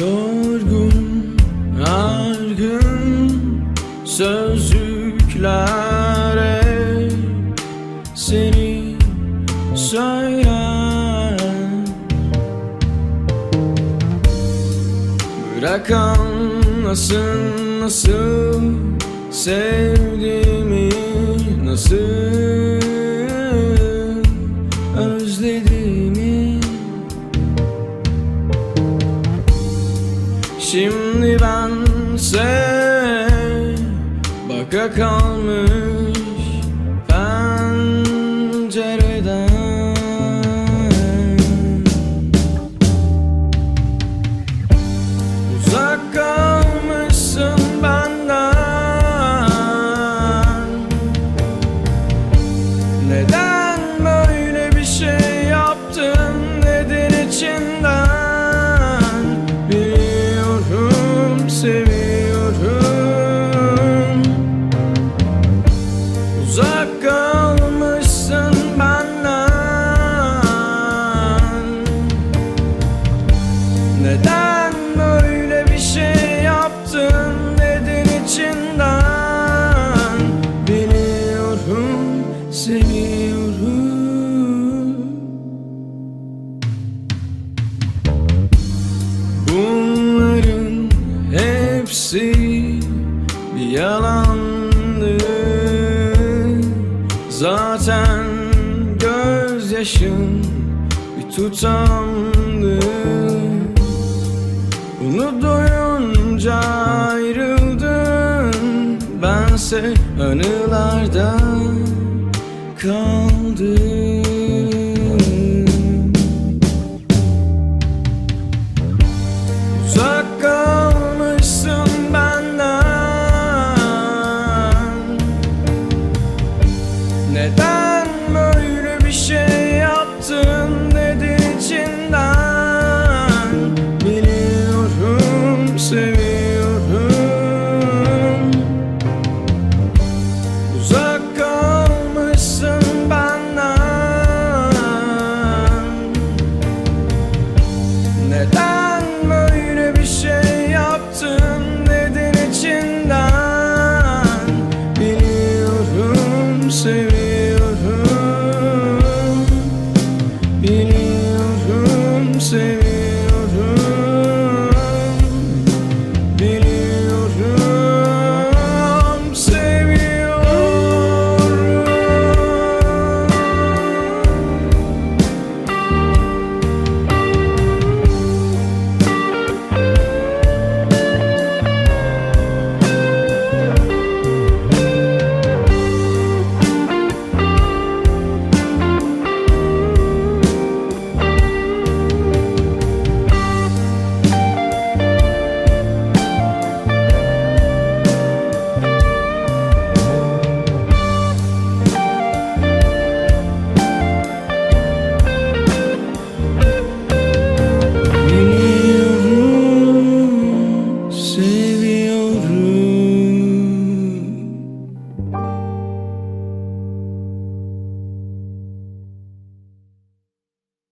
Yorgun, argın sözcüklere Bırak anlasın nasıl sevdiğimi nasıl özlediğimi. Şimdi bense baka kalmış neden böyle bir şey yaptın neden içinden? Biliyorum seviyorum. Bunların hepsi bir yalandı. Zaten gözyaşın bir tutamdı Bense anılarda kaldım sing